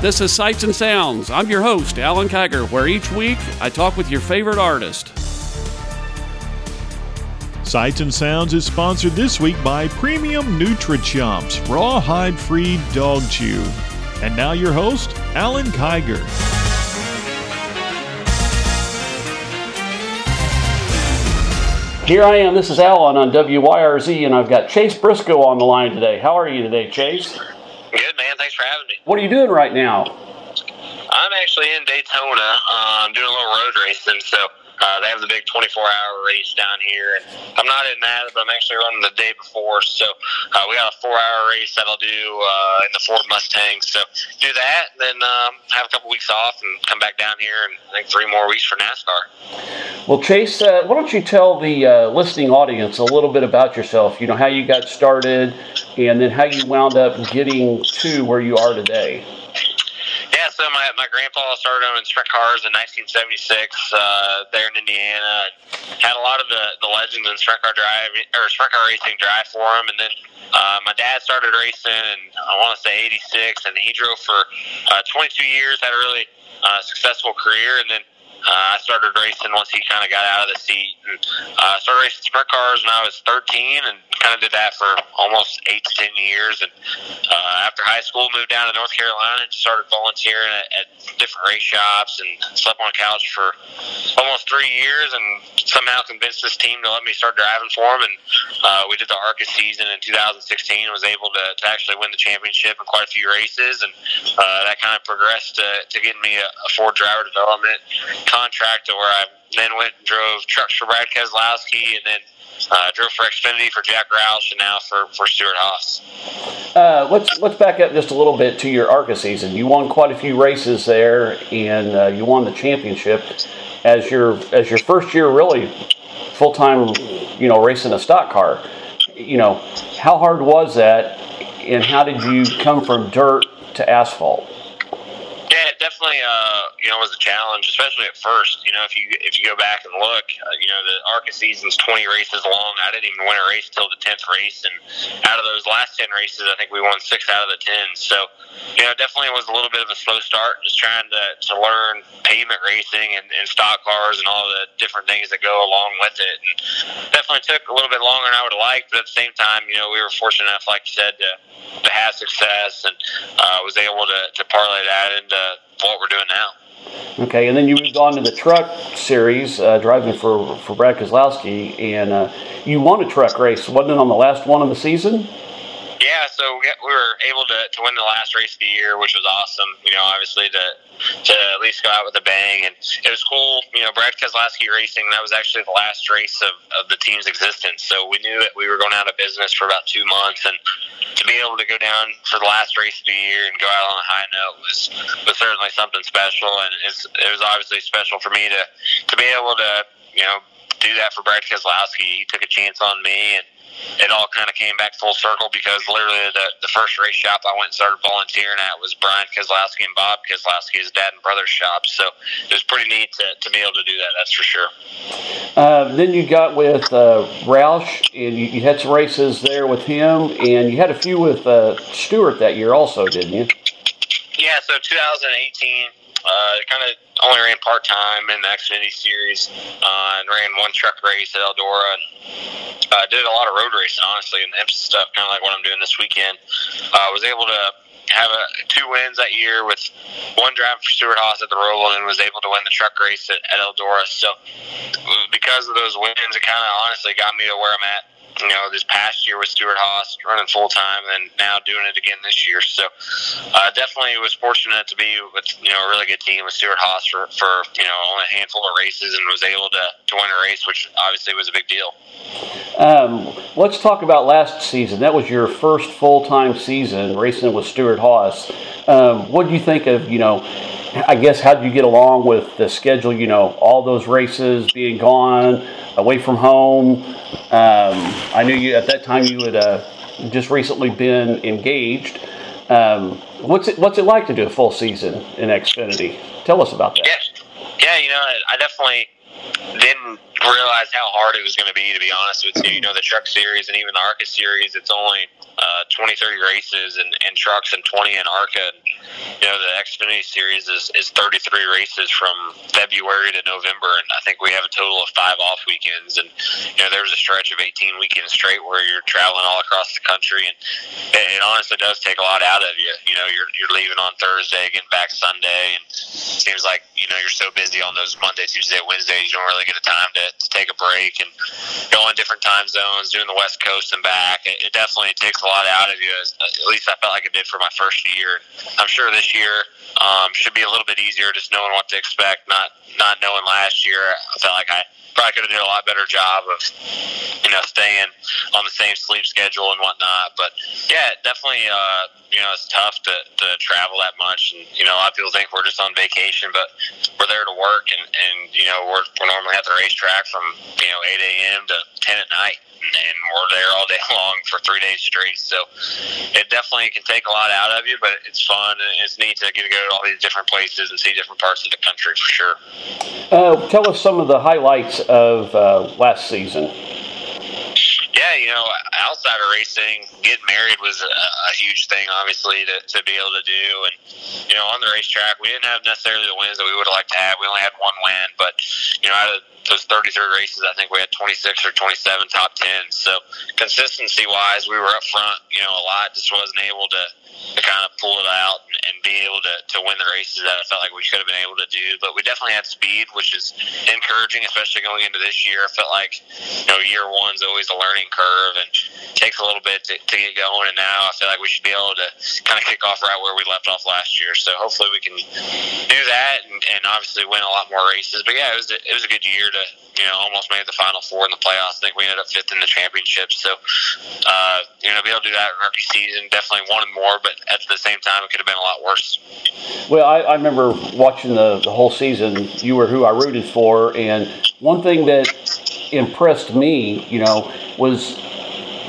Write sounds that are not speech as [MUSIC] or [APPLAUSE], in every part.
This is Sights and Sounds. I'm your host, Alan Kiger, where each week I talk with your favorite artist. Sights and Sounds is sponsored this week by Premium NutriChomps Rawhide Free Dog Chew. And now your host, Alan Kiger. Here I am. This is Alan on WYRZ, and I've got Chase Briscoe on the line today. How are you today, Chase? Thanks for having me. What are you doing right now? I'm actually in Daytona. Uh, I'm doing a little road racing, so uh, they have the big 24 hour race down here. And I'm not in that, but I'm actually running the day before. So uh, we got a four hour race that I'll do uh, in the Ford Mustang. So do that, then um, have a couple weeks off and come back down here and I think three more weeks for NASCAR. Well, Chase, uh, why don't you tell the uh, listening audience a little bit about yourself? You know, how you got started and then how you wound up getting to where you are today. Yeah, so my, my grandpa started owning sprint cars in 1976 uh, there in Indiana. Had a lot of the, the legends in sprint car driving or sprint car racing drive for him, and then uh, my dad started racing, and I want to say '86, and he drove for uh, 22 years. Had a really uh, successful career, and then uh, I started racing once he kind of got out of the seat. And uh, started racing sprint cars when I was 13, and kind of did that for almost eight to ten years. And uh, after high school, moved down to North Carolina and started volunteering at, at different race shops and slept on a couch for almost three years. And somehow convinced this team to let me start driving for them. And uh, we did the ARCA season in 2016. and Was able to, to actually win the championship in quite a few races, and uh, that kind of progressed to, to getting me a, a Ford driver development contract to where I then went and drove trucks for Brad Keselowski and then uh, drove for Xfinity for Jack Roush and now for, for Stewart Haas. Uh, let's let's back up just a little bit to your ARCA season. You won quite a few races there, and uh, you won the championship as your as your first year really full time, you know, racing a stock car. You know, how hard was that, and how did you come from dirt to asphalt? Definitely, uh, you know, was a challenge, especially at first. You know, if you if you go back and look, uh, you know, the ARCA season's 20 races long. I didn't even win a race till the 10th race, and out of those last 10 races, I think we won six out of the 10. So, you know, definitely was a little bit of a slow start, just trying to to learn pavement racing and, and stock cars and all the different things that go along with it. And definitely took a little bit longer than I would have liked, but at the same time, you know, we were fortunate enough, like you said, to to have success and uh, was able to to parlay that into what we're doing now. Okay, and then you moved on to the truck series, uh, driving for for Brad Keselowski, and uh, you won a truck race, wasn't it, on the last one of the season? Yeah, so we were able to, to win the last race of the year, which was awesome. You know, obviously to to at least go out with a bang, and it was cool. You know, Brad Keselowski Racing that was actually the last race of, of the team's existence. So we knew that we were going out of business for about two months, and to be able to go down for the last race of the year and go out on a high note was was certainly something special, and it was obviously special for me to to be able to you know do that for Brad Keselowski. He took a chance on me and it all kind of came back full circle because literally the, the first race shop I went and started volunteering at was Brian Keselowski and Bob Keselowski's dad and brother's shop. So it was pretty neat to, to be able to do that, that's for sure. Uh, then you got with uh, Roush, and you, you, had some races there with him, and you had a few with uh, Stewart that year also, didn't you? Yeah, so 2018, uh, kind of only ran part time in the Xfinity series uh, and ran one truck race at Eldora and uh, did a lot of road racing, honestly, and IMSA stuff, kind of like what I'm doing this weekend. Uh, was able to have a, two wins that year with one driving for Stewart Haas at the Roval and was able to win the truck race at, at Eldora. So because of those wins, it kind of honestly got me to where I'm at you know, this past year with Stewart Haas running full time, and now doing it again this year. So, uh, definitely was fortunate to be with you know a really good team with Stewart Haas for, for you know only a handful of races, and was able to to win a race, which obviously was a big deal. Um, let's talk about last season. That was your first full time season racing with Stewart Haas. Um, what do you think of you know? I guess how did you get along with the schedule? You know, all those races being gone away from home. Um, I knew you at that time you had uh, just recently been engaged. Um, what's it What's it like to do a full season in Xfinity? Tell us about that. Yeah, yeah. You know, I definitely didn't realize how hard it was going to be. To be honest with you, you know, the Truck Series and even the ARCA Series, it's only uh, 20, 30 races and, and trucks and 20 in ARCA. And, you know, the Xfinity Series is, is 33 races from February to November, and I think we have a total of five off weekends. And, you know, there was a stretch of 18 weekends straight where you're traveling all across the country, and it, honestly does take a lot out of you. You know, you're, you're leaving on Thursday, getting back Sunday, and it seems like, you know, you're so busy on those Monday, Tuesday, Wednesdays, you don't really get a time to, to take a break and go in different time zones, doing the West Coast and back. It, it definitely takes a lot out of you. At least I felt like it did for my first year. I'm sure this year um, should be a little bit easier, just knowing what to expect. Not not knowing last year, I felt like I probably could have done a lot better job of you know staying on the same sleep schedule and whatnot. But yeah, definitely uh, you know it's tough to, to travel that much, and you know a lot of people think we're just on vacation, but we're there to work, and and you know we're we're normally at the racetrack from you know 8 a.m. to 10 at night and we're there all day [LAUGHS] long for three days straight. So it definitely can take a lot out of you, but it's fun and it's neat to get to go to all these different places and see different parts of the country for sure. Uh, tell us some of the highlights of uh, last season. Yeah, you know, outside of racing, getting married was a, a huge thing, obviously, to, to be able to do. And, you know, on the racetrack, we didn't have necessarily the wins that we would have liked to have. We only had one win, but, you know, out of those 33 races, I think we had 26 or 27 top 10. So consistency wise, we were up front, you know, a lot. Just wasn't able to to kind of pull it out and, and be able to, to win the races that I felt like we could have been able to do. But we definitely had speed, which is encouraging, especially going into this year. I felt like, you know, year one's always a learning curve and takes a little bit to, to get going. And now I feel like we should be able to kind of kick off right where we left off last year. So hopefully we can do that and, and obviously win a lot more races. But yeah, it was a, it was a good year to you know almost made the final four in the playoffs. I think we ended up fifth in the championship. So uh, you know, be able to do that in rookie season, definitely wanted more, but at the same time, it could have been a lot worse. Well, I, I remember watching the, the whole season. You were who I rooted for, and one thing that impressed me, you know, was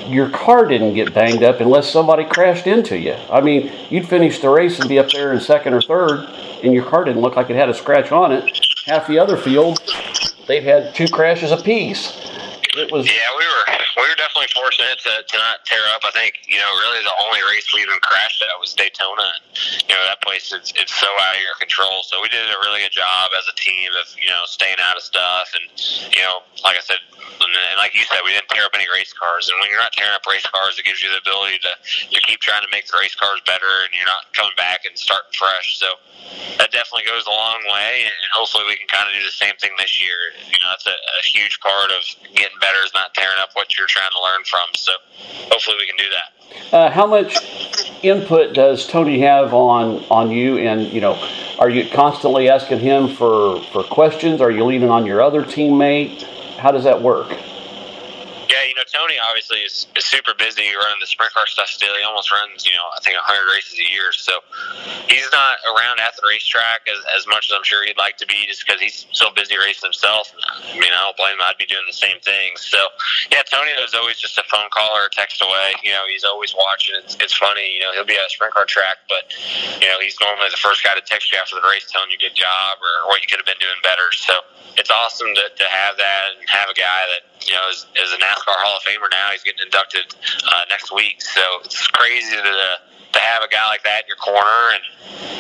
your car didn't get banged up unless somebody crashed into you. I mean, you'd finish the race and be up there in second or third, and your car didn't look like it had a scratch on it. Half the other field, they've had two crashes apiece. It was yeah, we were we were definitely fortunate to, to not tear up. I think you know really the only race we even crashed at was Daytona. You know that place it's it's so out of your control. So we did a really good job as a team of you know staying out of stuff and you know like I said and like you said we didn't tear up any race cars. And when you're not tearing up race cars, it gives you the ability to to keep trying to make the race cars better, and you're not coming back and starting fresh. So that definitely goes a long way, and hopefully we can kind of do the same thing this year. You know, that's a, a huge part of getting better is not tearing up what you're trying to learn from. So hopefully we can do that. Uh, how much input does Tony have on on you? And you know, are you constantly asking him for for questions? Are you leaning on your other teammate? How does that work? Tony obviously is, is super busy running the sprint car stuff still. He almost runs, you know, I think 100 races a year. So he's not around at the racetrack as, as much as I'm sure he'd like to be just because he's so busy racing himself. I mean, I don't blame him. I'd be doing the same thing. So, yeah, Tony is always just a phone call or a text away. You know, he's always watching. It's, it's funny, you know, he'll be at a sprint car track, but, you know, he's normally the first guy to text you after the race telling you good job or what you could have been doing better. So it's awesome to, to have that and have a guy that, you know, is, is a NASCAR Hall of Famer now. He's getting inducted uh, next week, so it's crazy to to have a guy like that in your corner. And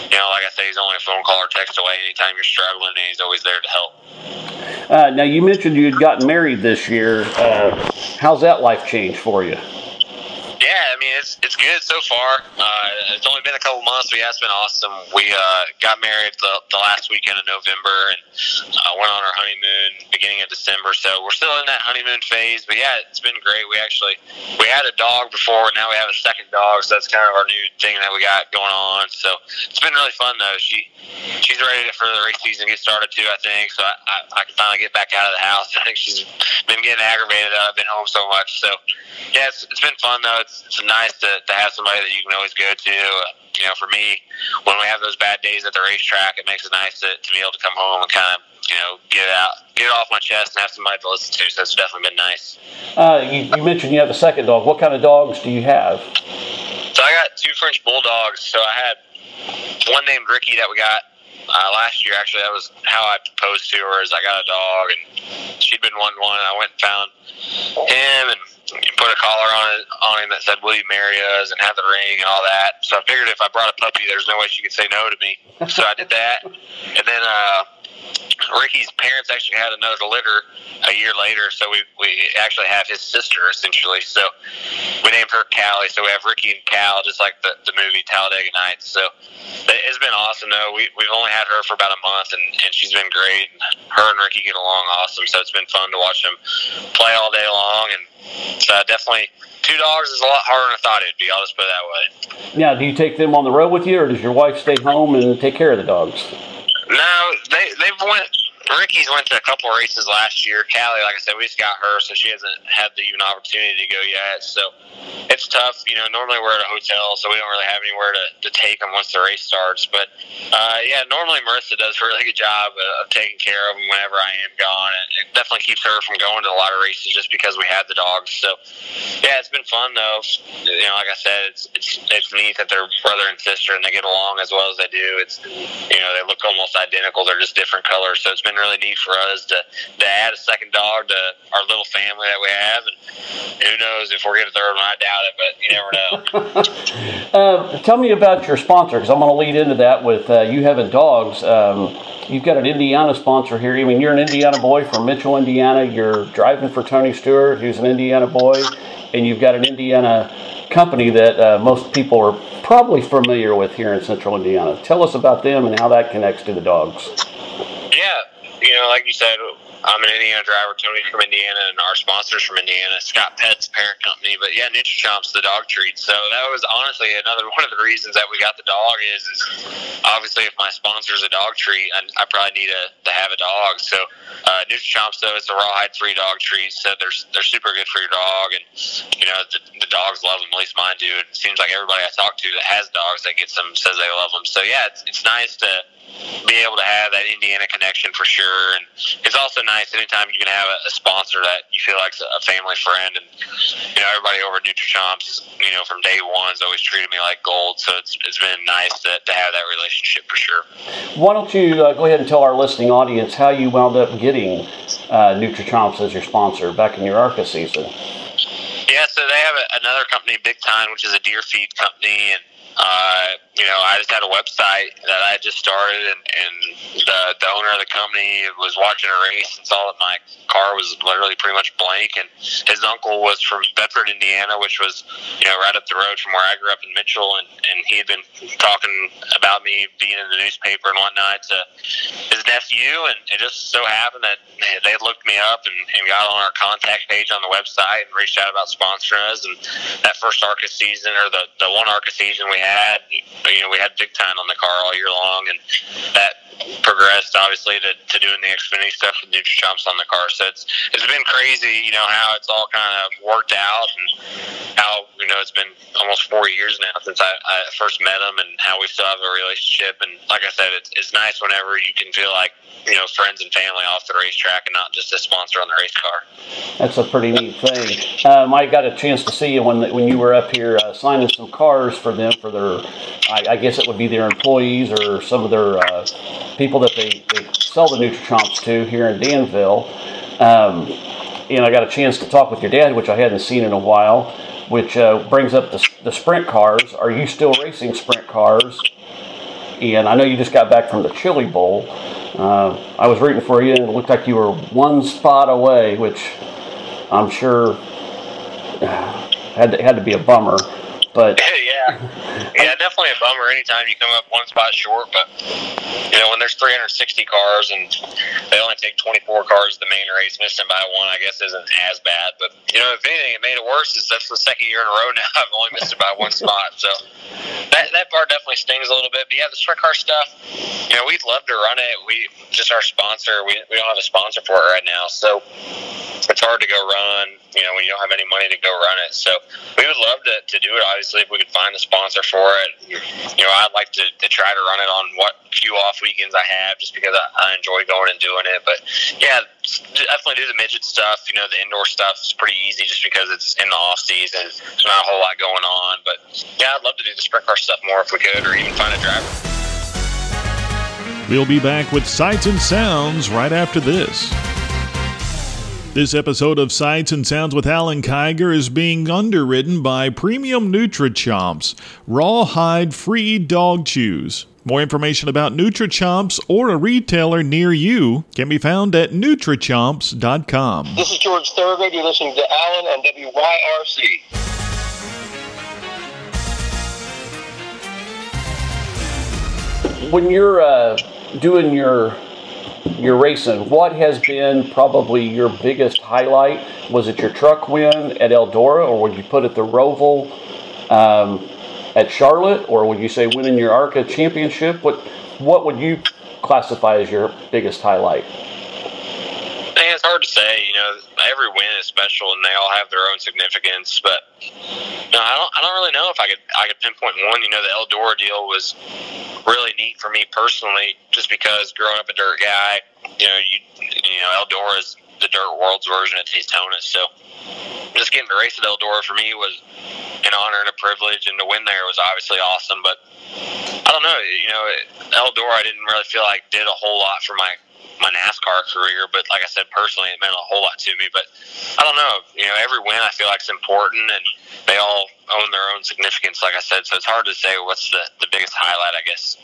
you know, like I say, he's only a phone call or text away anytime you're struggling, and he's always there to help. Uh, now, you mentioned you had gotten married this year. Uh, how's that life changed for you? Yeah, I mean it's it's good so far. Uh, it's only been a couple months, but yeah, it's been awesome. We uh, got married the, the last weekend of November and uh, went on our honeymoon beginning of December. So we're still in that honeymoon phase, but yeah, it's been great. We actually we had a dog before, and now we have a second dog, so that's kind of our new thing that we got going on. So it's been really fun though. She she's ready for the race season to get started too. I think so. I, I, I can finally get back out of the house. [LAUGHS] I think she's been getting aggravated. that I've been home so much. So yeah, it's, it's been fun though. It's, it's nice to, to have somebody that you can always go to. You know, for me, when we have those bad days at the racetrack, it makes it nice to, to be able to come home and kind of you know get it out, get it off my chest, and have somebody to listen to. So it's definitely been nice. Uh, you, you mentioned you have a second dog. What kind of dogs do you have? So I got two French bulldogs. So I had one named Ricky that we got uh, last year. Actually, that was how I proposed to her. Is I got a dog, and she'd been wanting one. I went and found him, and put a collar on it on him that said "Will you marry us?" and had the ring and all that. So I figured if I brought a puppy, there's no way she could say no to me. So I did that, and then uh, Ricky's parents actually had another litter a year later, so we we actually have his sister essentially. So we named her Callie. So we have Ricky and Cal, just like the, the movie Talladega Nights. So it's been awesome though. We we've only had her for about a month, and, and she's been great. Her and Ricky get along awesome, so it's been fun to watch them play all day long. And so definitely two dogs is a lot harder than I thought it'd be. I'll just put it that way. Now, do you take them on the road with you, or does your wife stay home and take care of the dogs? No, they they've went. Ricky's went to a couple races last year. Callie, like I said, we just got her, so she hasn't had the even opportunity to go yet. So it's tough. You know, normally we're at a hotel, so we don't really have anywhere to, to take them once the race starts. But uh, yeah, normally Marissa does a really good job of, taking care of them whenever I am gone. And it definitely keeps her from going to a lot of races just because we have the dogs. So yeah, it's been fun though. You know, like I said, it's it's it's neat that they're brother and sister and they get along as well as they do. It's you know they look almost identical. They're just different colors. So it's been really neat for us to, to add a second dog to our little family that we have. And who knows if we're going to third one? I doubt it, but you never know. [LAUGHS] uh, tell me about your sponsor because I'm going to lead into that with uh, you having dogs. Um, you've got an Indiana sponsor here. I mean, you're an Indiana boy from Mitchell, Indiana. You're driving for Tony Stewart, who's an Indiana boy, and you've got an Indiana company that uh, most people are probably familiar with here in Central Indiana. Tell us about them and how that connects to the dogs. Yeah, you know, like you said, I'm an Indiana driver. Tony's from Indiana, and our sponsors from Indiana. Scott Pet's parent company, but yeah, NutriChomp's the dog treat. So that was honestly another [LAUGHS] one of the reasons that we got the dog is, is obviously if my sponsor's a dog treat, I, I probably need to, to have a dog. So uh, NutriChomp's though it's a rawhide free dog treat, so they're they're super good for your dog, and you know the, the dogs love them. At least mine do. It seems like everybody I talk to that has dogs that gets them says they love them. So yeah, it's it's nice to be able to have that Indiana connection for sure. And it's also nice anytime you can have a, a sponsor that you feel like a family friend. And you know, everybody over at NutriChomps, you know, from day one has always treated me like gold. So it's it's been nice to, to have that relationship for sure. Why don't you uh, go ahead and tell our listening audience how you wound up getting uh, NutriChomps as your sponsor back in your ARCA season? Yeah, so they have a, another company, Big Time, which is a deer feed company, and uh, you know, I just had a website that I just started, and, and the the owner of the company was watching a race and saw that my car was literally pretty much blank. And his uncle was from Bedford, Indiana, which was you know right up the road from where I grew up in Mitchell, and and he had been talking about me being in the newspaper and whatnot to his nephew, and it just so happened that they looked me up and, and got on our contact page on the website and reached out about sponsoring us. And that first ARCA season, or the the one ARCA season we had, you know, we had big time on the car all year long, and that progressed obviously to, to doing the Xfinity stuff with NutriChomps on the car. So it's it's been crazy, you know, how it's all kind of worked out and how you know it's been almost four years now since I, I first met them and how we still have a relationship. And like I said, it's it's nice whenever you can feel like you know friends and family off the racetrack and not just a sponsor on the race car. That's a pretty neat thing. Um, I got a chance to see you when when you were up here uh, signing some cars for them for their, I, I, guess it would be their employees or some of their. Uh, people that they, they sell the NutriChomps to here in Danville. Um, and I got a chance to talk with your dad, which I hadn't seen in a while, which uh, brings up the, the sprint cars. Are you still racing sprint cars? And I know you just got back from the Chili Bowl. Uh, I was rooting for you, and it looked like you were one spot away, which I'm sure had to, had to be a bummer. But [LAUGHS] yeah, yeah, definitely a bummer. Anytime you come up one spot short, but you know when there's 360 cars and they only take 24 cars the main race, missing by one, I guess isn't as bad. But you know, if anything, it made it worse. Is that's the second year in a row [LAUGHS] now I've only missed it by one spot. So that that part definitely stings a little bit. But yeah, the sprint car stuff, you know, we'd love to run it. We just our sponsor. We we don't have a sponsor for it right now, so it's hard to go run you know, when you don't have any money to go run it. So we would love to, to do it, obviously, if we could find a sponsor for it. You know, I'd like to, to try to run it on what few off weekends I have just because I, I enjoy going and doing it. But yeah, definitely do the midget stuff. You know, the indoor stuff is pretty easy just because it's in the off season. There's not a whole lot going on. But yeah, I'd love to do the sprint car stuff more if we could, or even find a driver. We'll be back with sights and sounds right after this. This episode of Sights and Sounds with Alan Kiger is being underwritten by Premium NutriChomps, rawhide free dog chews. More information about NutriChomps or a retailer near you can be found at NutriChomps.com. This is George Thorogood. You're listening to Alan on WYRZ. When you're uh, doing your your racing, what has been probably your biggest highlight? Was it your truck win at Eldora, or would you put it the Roval um, at Charlotte, or would you say winning your ARCA championship? What what would you classify as your biggest highlight? It's hard to say. You know, every win is special, and they all have their own significance. But no, I don't. I don't really know if I could. I could pinpoint one. You know, the Eldora deal was really neat for me personally, just because growing up a dirt guy, you know, you you know, Eldora is the dirt world's version of Daytona. So just getting to race at Eldora for me was an honor and a privilege, and to win there was obviously awesome. But I don't know. You know, Eldora, I didn't really feel like did a whole lot for my my NASCAR career, but like I said, personally, it meant a whole lot to me. But I don't know, you know, every win I feel like is important, and they all own their own significance. Like I said, so it's hard to say what's the the biggest highlight. I guess.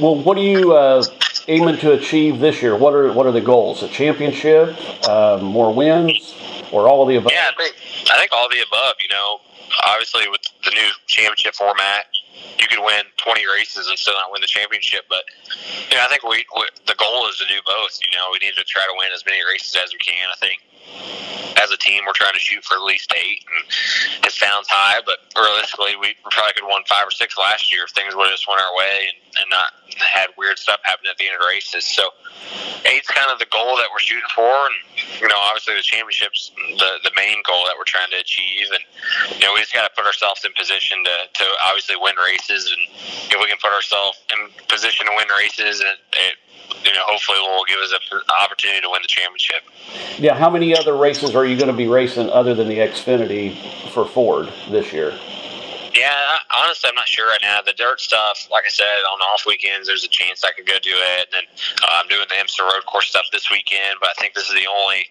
Well, what are you uh, aiming to achieve this year? What are what are the goals? A championship, uh, more wins, or all of the above? Yeah, I think I think all of the above. You know, obviously with the new championship format, you could win 20 races and still not win the championship. But you know, I think we, we the goal is to do both. You know, we need to try to win as many races as we can. I think as a team, we're trying to shoot for at least eight. And it sounds high, but realistically, we probably could have won five or six last year if things would have just went our way and, and not had weird stuff happen at the end of races. So eight's kind of the goal that we're shooting for, and you know, obviously the championships the the main goal that we're trying to achieve. And you know, we just got to put ourselves in position to to obviously win races, and if we can put ourselves in position to win races, and it, you know, hopefully will give us an opportunity to win the championship. Yeah, how many other races are you going to be racing other than the Xfinity for Ford this year? Yeah, honestly, I'm not sure right now. The dirt stuff, like I said, on off weekends, there's a chance I could go do it. And then uh, I'm doing the IMSA road course stuff this weekend, but I think this is the only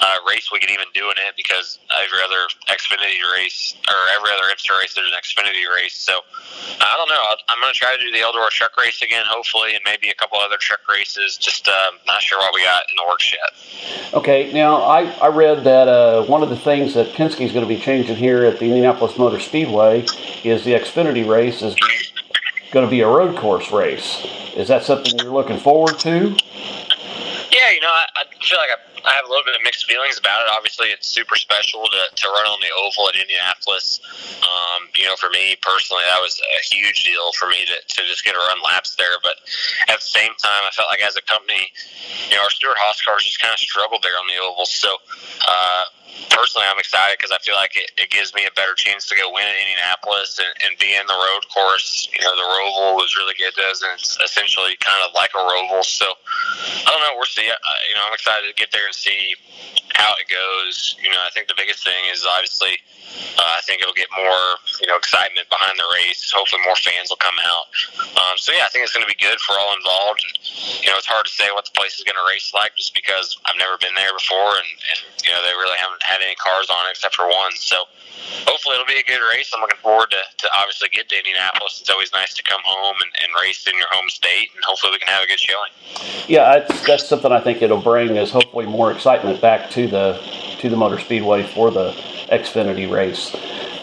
uh, race we could even do in it because every other Xfinity race or every other IMSA race, there's an Xfinity race. So I don't know. I'm going to try to do the Eldora truck race again, hopefully, and maybe a couple other truck races. Just uh, not sure what we got in the works yet. Okay, now I, I read that uh, one of the things that Penske is going to be changing here at the Indianapolis Motor Speedway is the Xfinity race is going to be a road course race. Is that something you're looking forward to? Yeah, you know, I, I feel like I, I have a little bit of mixed feelings about it. Obviously, it's super special to, to run on the oval at Indianapolis. Um, you know, for me personally, that was a huge deal for me to, to just get to run laps there. But at the same time, I felt like as a company, you know, our Stewart Haas cars just kind of struggled there on the oval. So, uh, personally, I'm excited because I feel like it, it gives me a better chance to go win at Indianapolis and, and be in the road course. You know, the Roval was really good, does and it's essentially kind of like a Roval. So I don't know. We'll see. Uh, you know, I'm excited to get there and see how it goes. You know, I think the biggest thing is obviously. Uh, I think it'll get more, you know, excitement behind the race. Hopefully, more fans will come out. Um, so yeah, I think it's going to be good for all involved. And, you know, it's hard to say what the place is going to race like just because I've never been there before, and, and you know, they really haven't had any cars on it except for one. So hopefully it'll be a good race. I'm looking forward to, to obviously get to Indianapolis. It's always nice to come home and, and race in your home state, and hopefully we can have a good showing. Yeah, that's, that's something I think it'll bring is hopefully more excitement back to the to the Motor Speedway for the Xfinity race.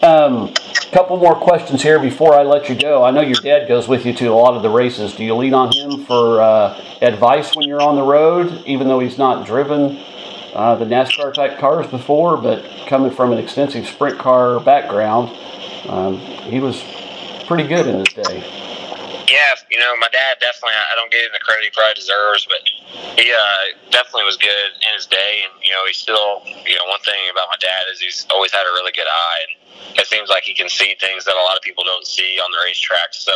A um, couple more questions here before I let you go. I know your dad goes with you to a lot of the races. Do you lean on him for uh, advice when you're on the road, even though he's not driven uh, the NASCAR type cars before, but coming from an extensive sprint car background, um, he was pretty good in his day. You know, my dad definitely, I don't get him the credit he probably deserves, but he uh, definitely was good in his day. And, you know, he's still, you know, one thing about my dad is he's always had a really good eye. And it seems like he can see things that a lot of people don't see on the racetrack. So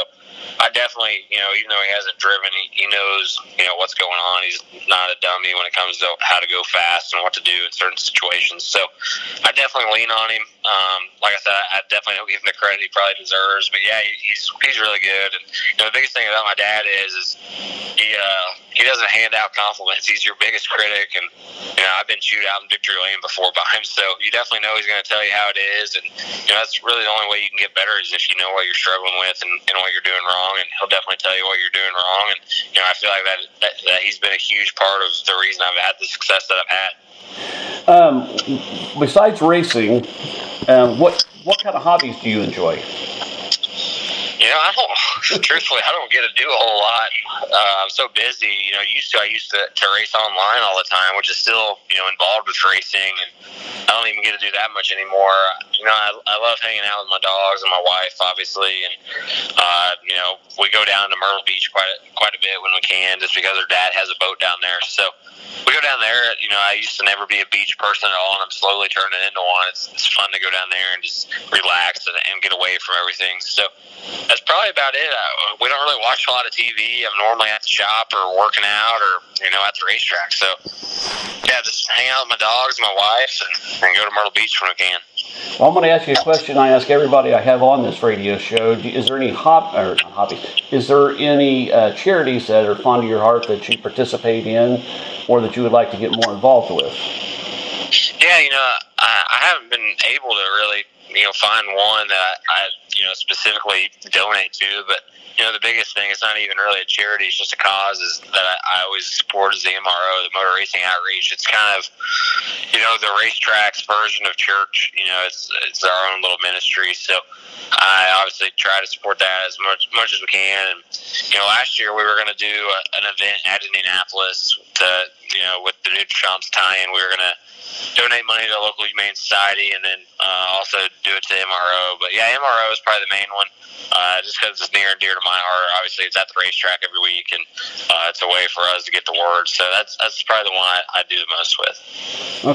I definitely, you know, even though he hasn't driven, he, he knows, you know, what's going on. He's not a dummy when it comes to how to go fast and what to do in certain situations. So I definitely lean on him. Um, like I said, I, I definitely don't give him the credit he probably deserves. But yeah, he's he's really good. And you know, the biggest thing about my dad is is he uh, he doesn't hand out compliments. He's your biggest critic, and you know, I've been chewed out in victory lane before by him. So you definitely know he's going to tell you how it is, and you know, that's really the only way you can get better is if you know what you're struggling with and, and what you're doing wrong. And he'll definitely tell you what you're doing wrong. And you know, I feel like that, that, that he's been a huge part of the reason I've had the success that I've had. Um, besides racing, um, what what kind of hobbies do you enjoy? You know, I don't. [LAUGHS] truthfully, I don't get to do a whole lot. Uh, I'm so busy. You know, used to I used to, to race online all the time, which is still you know involved with racing, and I don't even get to do that much anymore. You know, I, I love hanging out with my dogs and my wife, obviously, and uh, you know we go down to Myrtle Beach quite quite a bit when we can, just because her dad has a boat down there. So we go down there. You know, I used to never be a beach person at all, and I'm slowly turning into one. It's, it's fun to go down there and just relax and, and get away from everything. So that's probably about it. I, we don't really watch a lot of TV. I'm normally at the shop or working out or you know at the racetrack. So yeah, just hang out with my dogs, my wife, and, and go to Myrtle Beach when we can. Well, I'm going to ask you a question I ask everybody I have on this radio show. Is there any hop or hobbies? Is there any uh, charities that are fond of your heart that you participate in, or that you would like to get more involved with? Yeah, you know, I, I haven't been able to really, you know, find one that I, I, you know, specifically donate to. But you know, the biggest thing, it's not even really a charity, it's just a cause, is that I, I always support is the MRO, the Motor Racing Outreach. It's kind of, you know, the racetrack's version of church. You know, it's, it's our own little ministry. So I obviously try to support that as much, much as we can. And, you know, last year we were going to do a, an event at Indianapolis to, you know, with the Nutrichomps tie-in, we were going to donate money to a local humane society and then uh, also do it to MRO. But yeah, MRO is probably the main one, uh, just because it's near and dear to my heart. Obviously, it's at the racetrack every week, and uh, it's a way for us to get the word. So that's that's probably the one I, I do the most with.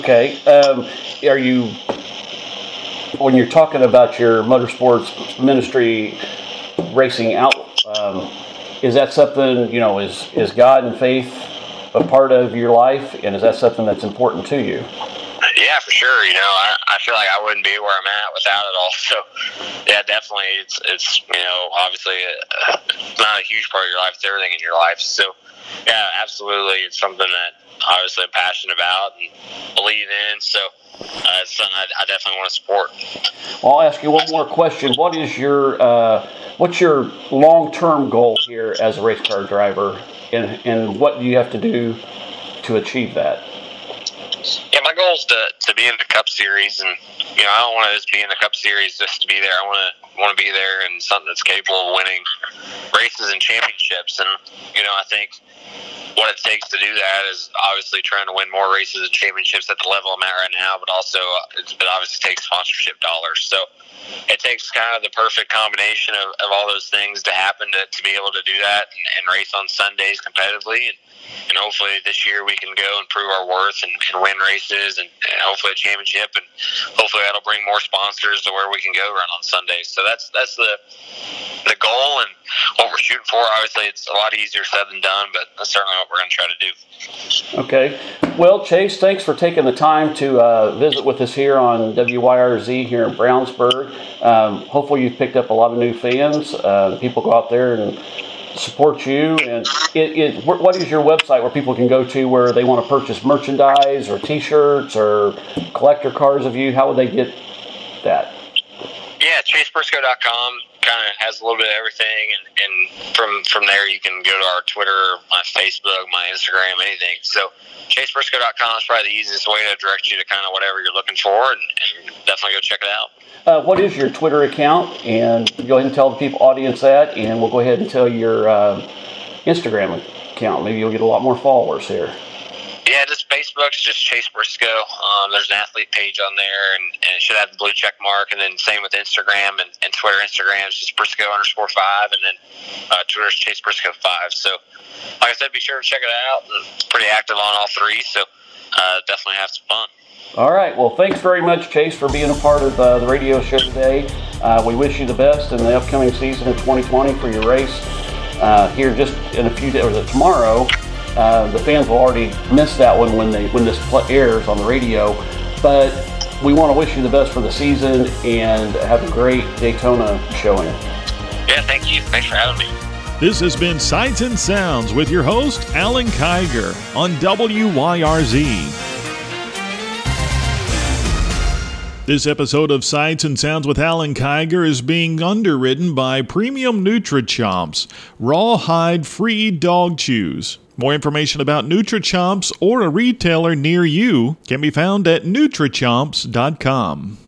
Okay, um, are you when you're talking about your motorsports ministry racing out? Um, is that something you know? Is is God and faith a part of your life, and is that something that's important to you? Yeah, for sure. You know, I, I feel like I wouldn't be where I'm at without it all. [LAUGHS] So, yeah, definitely, it's it's you know, obviously, uh, it's not a huge part of your life. It's everything in your life. So, yeah, absolutely, it's something that obviously I'm passionate about and believe in. So, uh, it's something I, I, definitely want to support. Well, I'll ask you one more question. What is your uh, what's your long term goal here as a race car driver, and and what do you have to do to achieve that? Yeah, my goal is to, to be in the Cup Series, and you know I don't want to just be in the Cup Series just to be there. I want to want to be there and something that's capable of winning races and championships. And you know I think what it takes to do that is obviously trying to win more races and championships at the level I'm at right now, but also it obviously takes sponsorship dollars. So it takes kind of the perfect combination of, of all those things to happen to, to be able to do that and, and race on Sundays competitively. And, and hopefully this year we can go and prove our worth and, and win races and, and hopefully a championship and hopefully that'll bring more sponsors to where we can go run on Sundays. So that's that's the the goal and what we're shooting for. Obviously, it's a lot easier said than done, but that's certainly what we're going to try to do. Okay. Well, Chase, thanks for taking the time to uh, visit with us here on WYRZ here in Brownsburg. Um, hopefully, you've picked up a lot of new fans. Uh, people go out there and support you. And it, it, what is your website where people can go to where they want to purchase merchandise or T-shirts or collector cars of you? How would they get that? Yeah, ChaseBriscoe.com kind of has a little bit of everything, and, and from from there you can go to our Twitter, my Facebook, my Instagram, anything. So ChaseBriscoe.com is probably the easiest way to direct you to kind of whatever you're looking for, and, and definitely go check it out. Uh, what is your Twitter account? And go ahead and tell the people audience that, and we'll go ahead and tell your uh, Instagram account. Maybe you'll get a lot more followers here. Yeah, just Facebook's just Chase Briscoe. Um, there's an athlete page on there, and, and, it should have the blue check mark. And then same with Instagram and, and Twitter. Instagram is just Briscoe underscore five, and then uh, Twitter's Chase Briscoe five. So, like I said, be sure to check it out. And pretty active on all three, so uh, definitely have some fun. All right. Well, thanks very much, Chase, for being a part of uh, the radio show today. Uh, we wish you the best in the upcoming season of 2020 for your race uh, here just in a few days, or tomorrow. Uh, the fans will already miss that one when they when this airs on the radio. But we want to wish you the best for the season and have a great Daytona showing. Yeah, thank you. Thanks for having me. This has been Sights and Sounds with your host, Alan Kiger, on WYRZ. This episode of Sights and Sounds with Alan Kiger is being underwritten by Premium NutriChomps, rawhide free dog chews. More information about NutriChomps or a retailer near you can be found at NutriChomps.com.